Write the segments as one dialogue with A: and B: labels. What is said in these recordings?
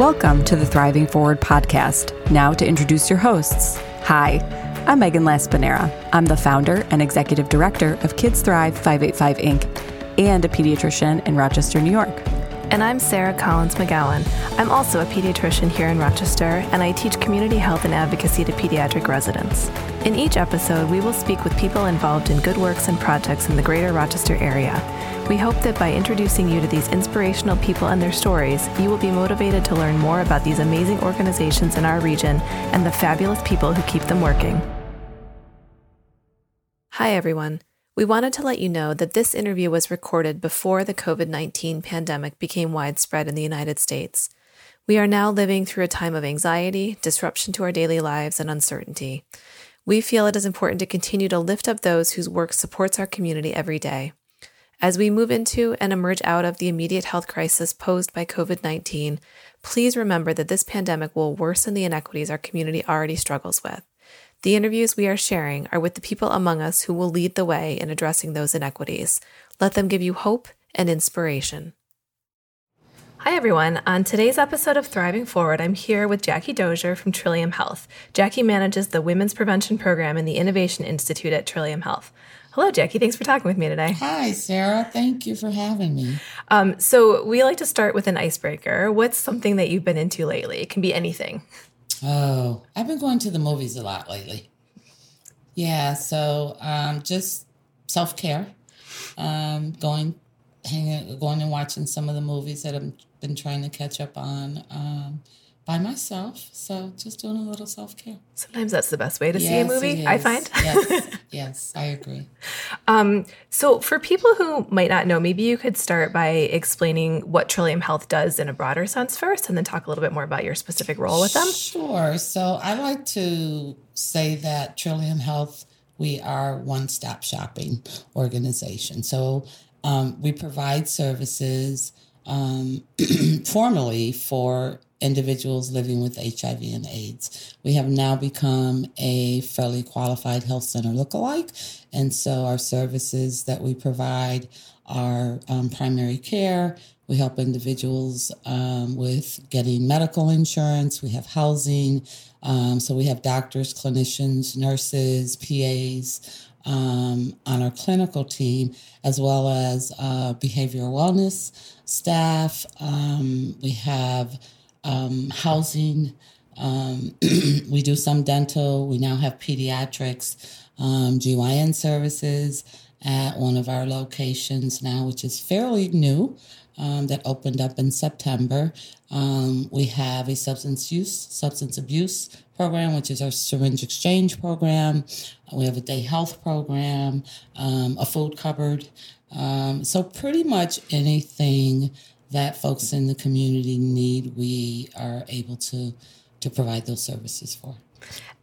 A: Welcome to the Thriving Forward podcast. Now to introduce your hosts. Hi, I'm Megan Laspinera. I'm the founder and executive director of Kids Thrive 585 Inc. and a pediatrician in Rochester, New York.
B: And I'm Sarah Collins McGowan. I'm also a pediatrician here in Rochester, and I teach community health and advocacy to pediatric residents. In each episode, we will speak with people involved in good works and projects in the greater Rochester area. We hope that by introducing you to these inspirational people and their stories, you will be motivated to learn more about these amazing organizations in our region and the fabulous people who keep them working. Hi, everyone. We wanted to let you know that this interview was recorded before the COVID 19 pandemic became widespread in the United States. We are now living through a time of anxiety, disruption to our daily lives, and uncertainty. We feel it is important to continue to lift up those whose work supports our community every day. As we move into and emerge out of the immediate health crisis posed by COVID 19, please remember that this pandemic will worsen the inequities our community already struggles with. The interviews we are sharing are with the people among us who will lead the way in addressing those inequities. Let them give you hope and inspiration. Hi, everyone. On today's episode of Thriving Forward, I'm here with Jackie Dozier from Trillium Health. Jackie manages the Women's Prevention Program in the Innovation Institute at Trillium Health. Hello, Jackie. Thanks for talking with me today.
C: Hi, Sarah. Thank you for having me.
B: Um, so, we like to start with an icebreaker. What's something that you've been into lately? It can be anything.
C: Oh, I've been going to the movies a lot lately. Yeah, so um, just self care, um, going, hanging, going and watching some of the movies that I've been trying to catch up on. Um, by myself. So just doing a little self care.
B: Sometimes that's the best way to yes, see a movie, I find.
C: yes, yes, I agree.
B: Um, so, for people who might not know, maybe you could start by explaining what Trillium Health does in a broader sense first, and then talk a little bit more about your specific role with them.
C: Sure. So, I like to say that Trillium Health, we are one stop shopping organization. So, um, we provide services um, formally for individuals living with HIV and AIDS. We have now become a federally qualified health center lookalike. And so our services that we provide are um, primary care. We help individuals um, with getting medical insurance. We have housing. Um, so we have doctors, clinicians, nurses, PAs um, on our clinical team, as well as uh, behavioral wellness staff. Um, we have um, housing. Um, we do some dental. We now have pediatrics, um, GYN services at one of our locations now, which is fairly new. Um, that opened up in September. Um, we have a substance use, substance abuse program, which is our syringe exchange program. We have a day health program, um, a food cupboard. Um, so pretty much anything that folks in the community need, we are able to to provide those services for.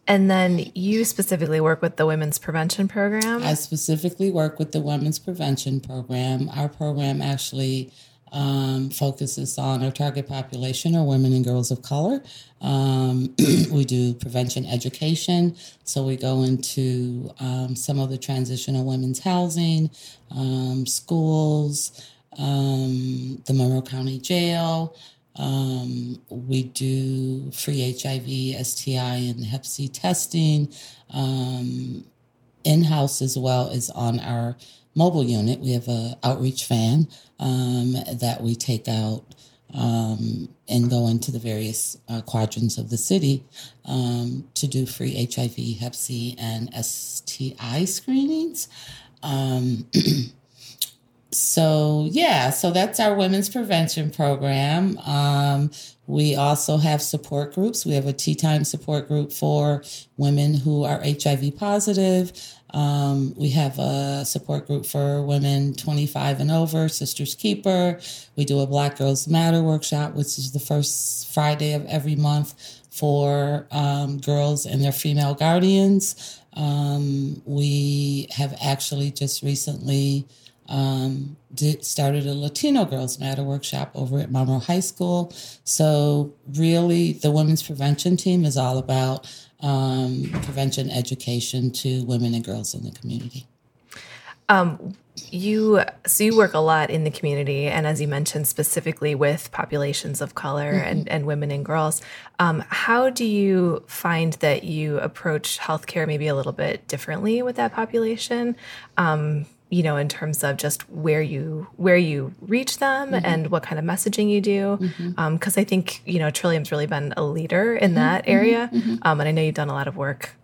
B: And then you specifically work with the Women's Prevention Program?
C: I specifically work with the Women's Prevention Program. Our program actually um, focuses on our target population are women and girls of color. Um, we do prevention education. So we go into um, some of the transitional women's housing, um, schools, um, the Monroe County Jail. Um, we do free HIV, STI, and Hep C testing. Um, in house as well as on our mobile unit. We have a outreach van um, that we take out um, and go into the various uh, quadrants of the city um, to do free HIV, Hep C, and STI screenings. So yeah, so that's our women's prevention program. Um, we also have support groups. We have a tea time support group for women who are HIV positive. Um, we have a support group for women 25 and over, Sisters Keeper. We do a Black Girls Matter workshop, which is the first Friday of every month for um, girls and their female guardians. Um, we have actually just recently um, did, started a Latino Girls Matter workshop over at Monroe High School. So, really, the women's prevention team is all about um, prevention education to women and girls in the community.
B: Um, you so you work a lot in the community, and as you mentioned, specifically with populations of color mm-hmm. and, and women and girls. Um, how do you find that you approach healthcare maybe a little bit differently with that population? Um, you know in terms of just where you where you reach them mm-hmm. and what kind of messaging you do because mm-hmm. um, i think you know trillium's really been a leader in mm-hmm. that area mm-hmm. Mm-hmm. um, and i know you've done a lot of work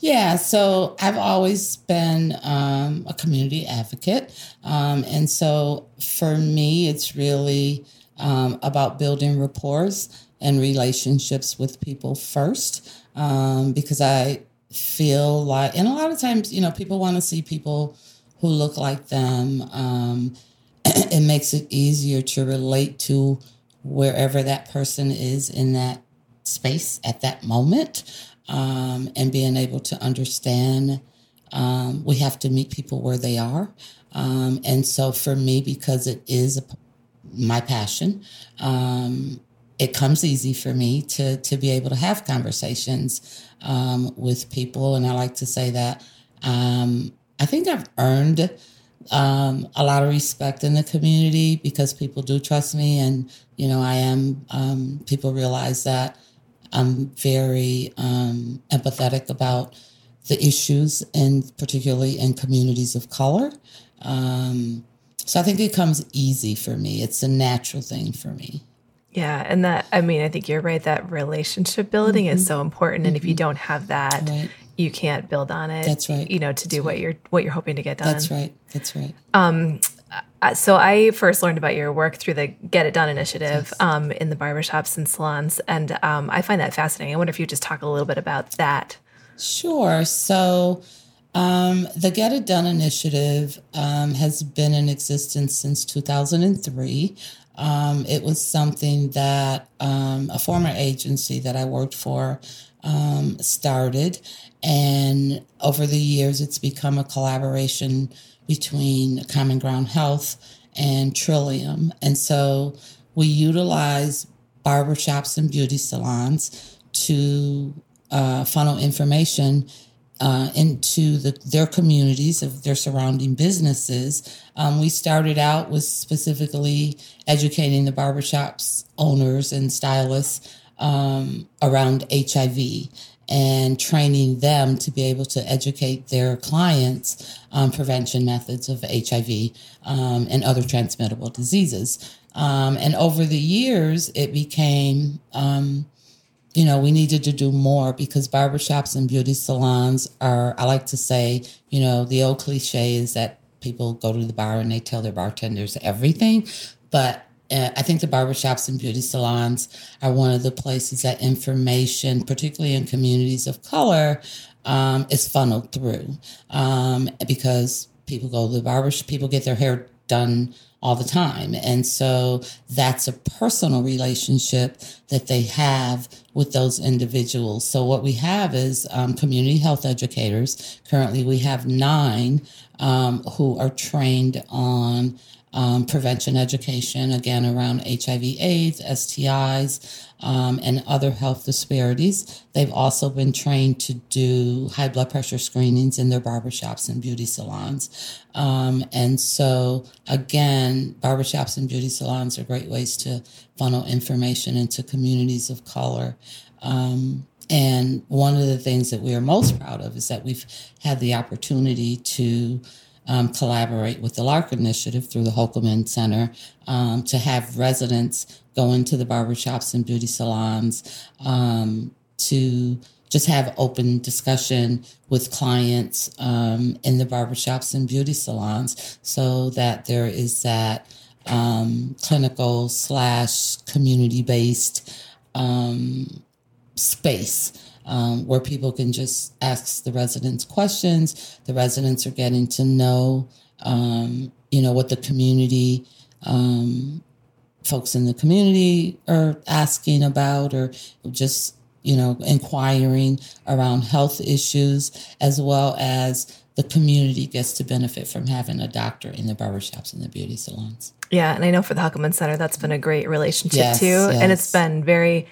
C: yeah, so I've always been um, a community advocate. Um, and so for me, it's really um, about building rapport and relationships with people first um, because I feel like, and a lot of times, you know, people want to see people who look like them. Um, it makes it easier to relate to wherever that person is in that space at that moment um, and being able to understand um, we have to meet people where they are. Um, and so for me, because it is a, my passion, um, it comes easy for me to, to be able to have conversations um, with people. And I like to say that um, I think I've earned um, a lot of respect in the community because people do trust me, and you know I am. Um, people realize that I'm very um, empathetic about the issues, and particularly in communities of color. Um, so I think it comes easy for me. It's a natural thing for me.
B: Yeah, and that I mean, I think you're right. That relationship building mm-hmm. is so important, and mm-hmm. if you mm-hmm. don't have that, right you can't build on it.
C: That's right.
B: You know, to do That's what right. you're what you're hoping to get done.
C: That's right. That's right.
B: Um, uh, so I first learned about your work through the Get It Done initiative yes. um, in the barbershops and salons, and um, I find that fascinating. I wonder if you just talk a little bit about that.
C: Sure. So. Um, the Get It Done initiative um, has been in existence since 2003. Um, it was something that um, a former agency that I worked for um, started. And over the years, it's become a collaboration between Common Ground Health and Trillium. And so we utilize barbershops and beauty salons to uh, funnel information uh, into the, their communities of their surrounding businesses. Um, we started out with specifically educating the barbershops owners and stylists um, around HIV and training them to be able to educate their clients on prevention methods of HIV um, and other transmittable diseases. Um, and over the years, it became, um, you know, we needed to do more because barbershops and beauty salons are, I like to say, you know, the old cliche is that people go to the bar and they tell their bartenders everything. But uh, I think the barbershops and beauty salons are one of the places that information, particularly in communities of color, um, is funneled through um, because people go to the barbershop, people get their hair done all the time. And so that's a personal relationship that they have with those individuals. So what we have is um, community health educators. Currently, we have nine um, who are trained on um, prevention education, again, around HIV, AIDS, STIs, um, and other health disparities. They've also been trained to do high blood pressure screenings in their barbershops and beauty salons. Um, and so, again, barbershops and beauty salons are great ways to funnel information into communities of color. Um, and one of the things that we are most proud of is that we've had the opportunity to um, collaborate with the Lark Initiative through the Hoekelman Center um, to have residents go into the barbershops and beauty salons um, to just have open discussion with clients um, in the barbershops and beauty salons so that there is that um, clinical slash community based um, space um, where people can just ask the residents questions. The residents are getting to know, um, you know, what the community, um, folks in the community are asking about, or just, you know, inquiring around health issues, as well as the community gets to benefit from having a doctor in the barbershops and the beauty salons.
B: Yeah, and I know for the Hoekelman Center, that's been a great relationship yes, too, yes. and it's been very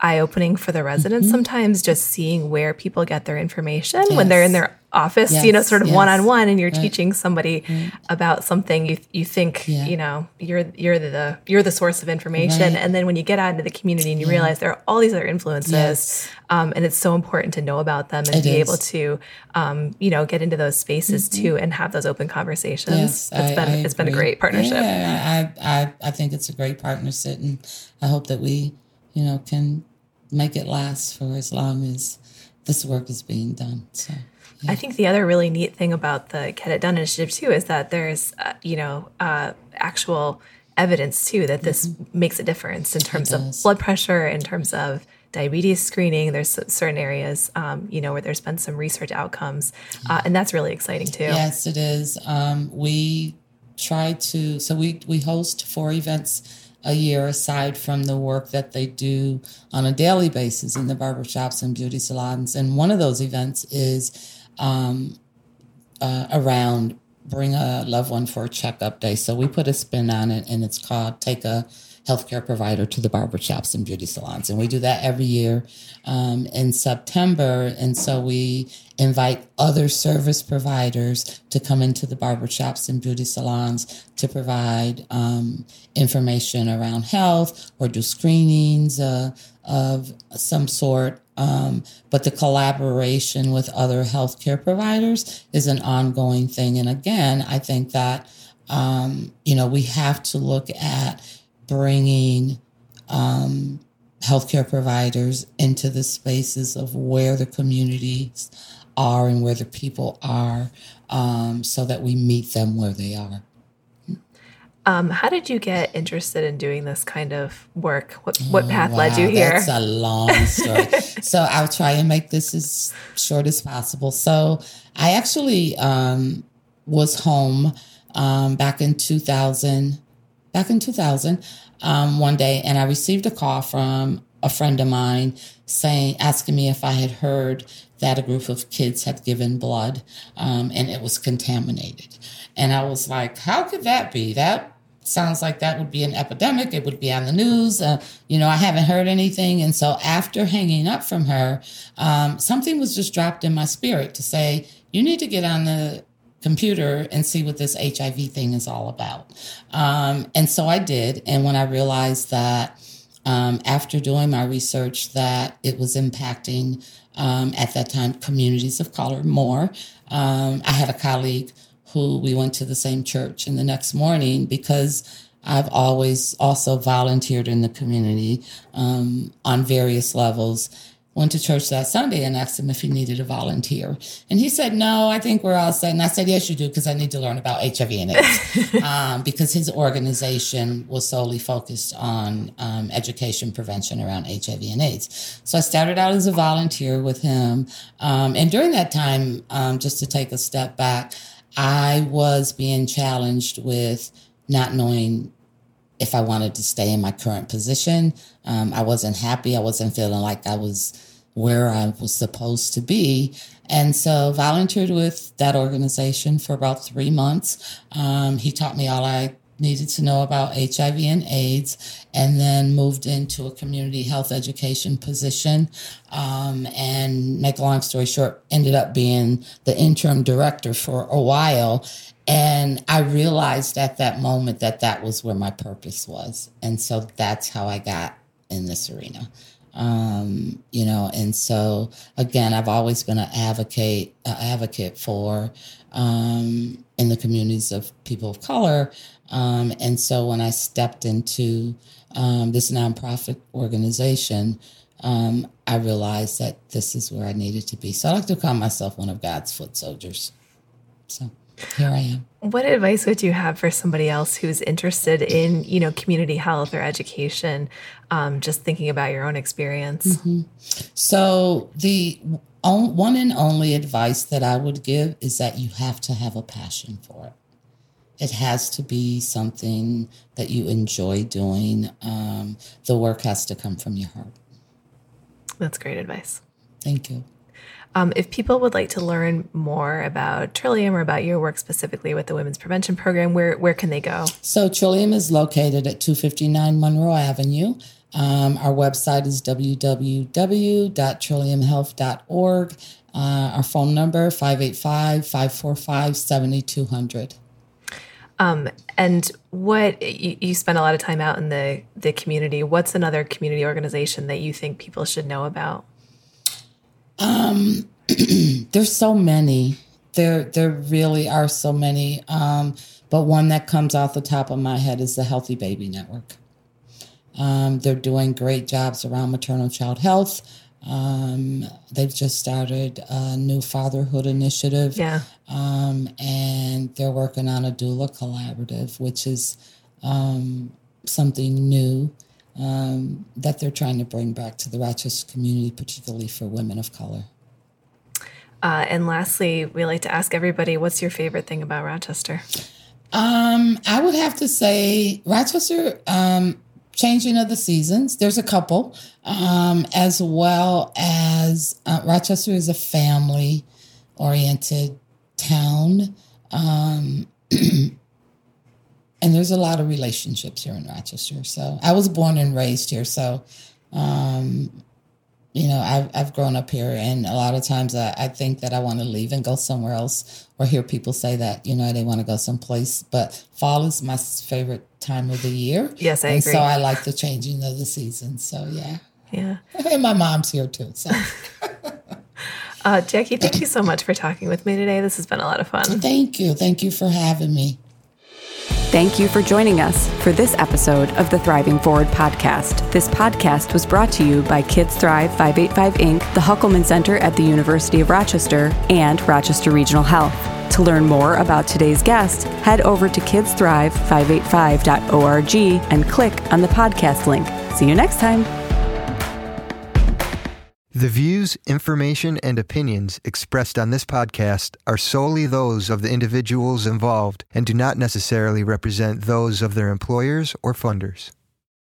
B: eye opening for the residents mm-hmm. sometimes, just seeing where people get their information yes. when they're in their office, yes. you know, sort of one on one, and you're right. teaching somebody right. about something you you think yeah. you know you're you're the you're the source of information, right. and then when you get out into the community and you yeah. realize there are all these other influences, yes. um, and it's so important to know about them and it be is. able to um, you know get into those spaces mm-hmm. too and have those open conversations. Yes, it's I, been I it's been a great partnership.
C: Yeah, I, I I think it's a great partnership, and I hope that we you know can make it last for as long as this work is being done. So.
B: Yeah. I think the other really neat thing about the Get It Done initiative too is that there's, uh, you know, uh, actual evidence too that this mm-hmm. makes a difference in terms of blood pressure, in terms of diabetes screening. There's certain areas, um, you know, where there's been some research outcomes, uh, and that's really exciting too.
C: Yes, it is. Um, we try to, so we we host four events a year aside from the work that they do on a daily basis in the barbershops and beauty salons. And one of those events is um, uh, around bring a loved one for a checkup day. So we put a spin on it and it's called Take a healthcare provider to the barbershops and beauty salons. And we do that every year um, in September. And so we invite other service providers to come into the barbershops and beauty salons to provide um, information around health or do screenings uh, of some sort. Um, but the collaboration with other healthcare providers is an ongoing thing. And again, I think that, um, you know, we have to look at bringing um, healthcare providers into the spaces of where the communities are and where the people are um, so that we meet them where they are.
B: Um, how did you get interested in doing this kind of work? What, what oh, path wow, led you here?
C: That's a long story. so I'll try and make this as short as possible. So I actually um, was home um, back in 2000 back in 2000 um, one day, and I received a call from a friend of mine saying, asking me if I had heard that a group of kids had given blood um, and it was contaminated. And I was like, how could that be? That sounds like that would be an epidemic. It would be on the news. Uh, you know, I haven't heard anything. And so after hanging up from her, um, something was just dropped in my spirit to say, you need to get on the computer and see what this HIV thing is all about. Um, and so I did. And when I realized that um, after doing my research that it was impacting um, at that time communities of color more, um, I had a colleague who we went to the same church. And the next morning, because I've always also volunteered in the community um, on various levels went to church that Sunday and asked him if he needed a volunteer. And he said, no, I think we're all set. And I said, yes, you do, because I need to learn about HIV and AIDS. um, because his organization was solely focused on um, education prevention around HIV and AIDS. So I started out as a volunteer with him. Um, and during that time, um, just to take a step back, I was being challenged with not knowing if I wanted to stay in my current position. Um, I wasn't happy. I wasn't feeling like I was where I was supposed to be. And so volunteered with that organization for about three months. Um, he taught me all I needed to know about HIV and AIDS, and then moved into a community health education position. Um, and make a long story short, ended up being the interim director for a while. And I realized at that moment that that was where my purpose was. And so that's how I got in this arena. Um, you know, and so again, I've always been an advocate, an advocate for um, in the communities of people of color. Um, and so when I stepped into um, this nonprofit organization, um, I realized that this is where I needed to be. So I like to call myself one of God's foot soldiers. So here I am.
B: What advice would you have for somebody else who's interested in, you know, community health or education? Um, just thinking about your own experience.
C: Mm-hmm. So the one and only advice that I would give is that you have to have a passion for it. It has to be something that you enjoy doing. Um, the work has to come from your heart.
B: That's great advice.
C: Thank you.
B: Um, if people would like to learn more about Trillium or about your work specifically with the Women's Prevention Program, where, where can they go?
C: So, Trillium is located at 259 Monroe Avenue. Um, our website is www.trilliumhealth.org. Uh, our phone number 585 545 7200.
B: Um, and what you, you, spend a lot of time out in the the community. What's another community organization that you think people should know about?
C: Um, there's so many. There, there really are so many. Um, but one that comes off the top of my head is the Healthy Baby Network. Um, they're doing great jobs around maternal child health. Um, they've just started a new fatherhood initiative.
B: Yeah.
C: Um, and they're working on a doula collaborative, which is um, something new um, that they're trying to bring back to the Rochester community, particularly for women of color.
B: Uh, and lastly, we like to ask everybody, what's your favorite thing about Rochester?
C: Um, I would have to say Rochester, um, changing of the seasons. There's a couple, um, as well as uh, Rochester is a family oriented town. And there's a lot of relationships here in Rochester. So I was born and raised here. So, um, you know, I've, I've grown up here, and a lot of times I, I think that I want to leave and go somewhere else, or hear people say that, you know, they want to go someplace. But fall is my favorite time of the year.
B: Yes, I
C: and
B: agree.
C: So I like the changing of the seasons. So, yeah.
B: Yeah.
C: And my mom's here too. So.
B: uh, Jackie, thank you so much for talking with me today. This has been a lot of fun.
C: Thank you. Thank you for having me.
A: Thank you for joining us for this episode of the Thriving Forward podcast. This podcast was brought to you by Kids Thrive 585 Inc., the Hoekelman Center at the University of Rochester, and Rochester Regional Health. To learn more about today's guest, head over to kidsthrive585.org and click on the podcast link. See you next time.
D: The views, information, and opinions expressed on this podcast are solely those of the individuals involved and do not necessarily represent those of their employers or funders.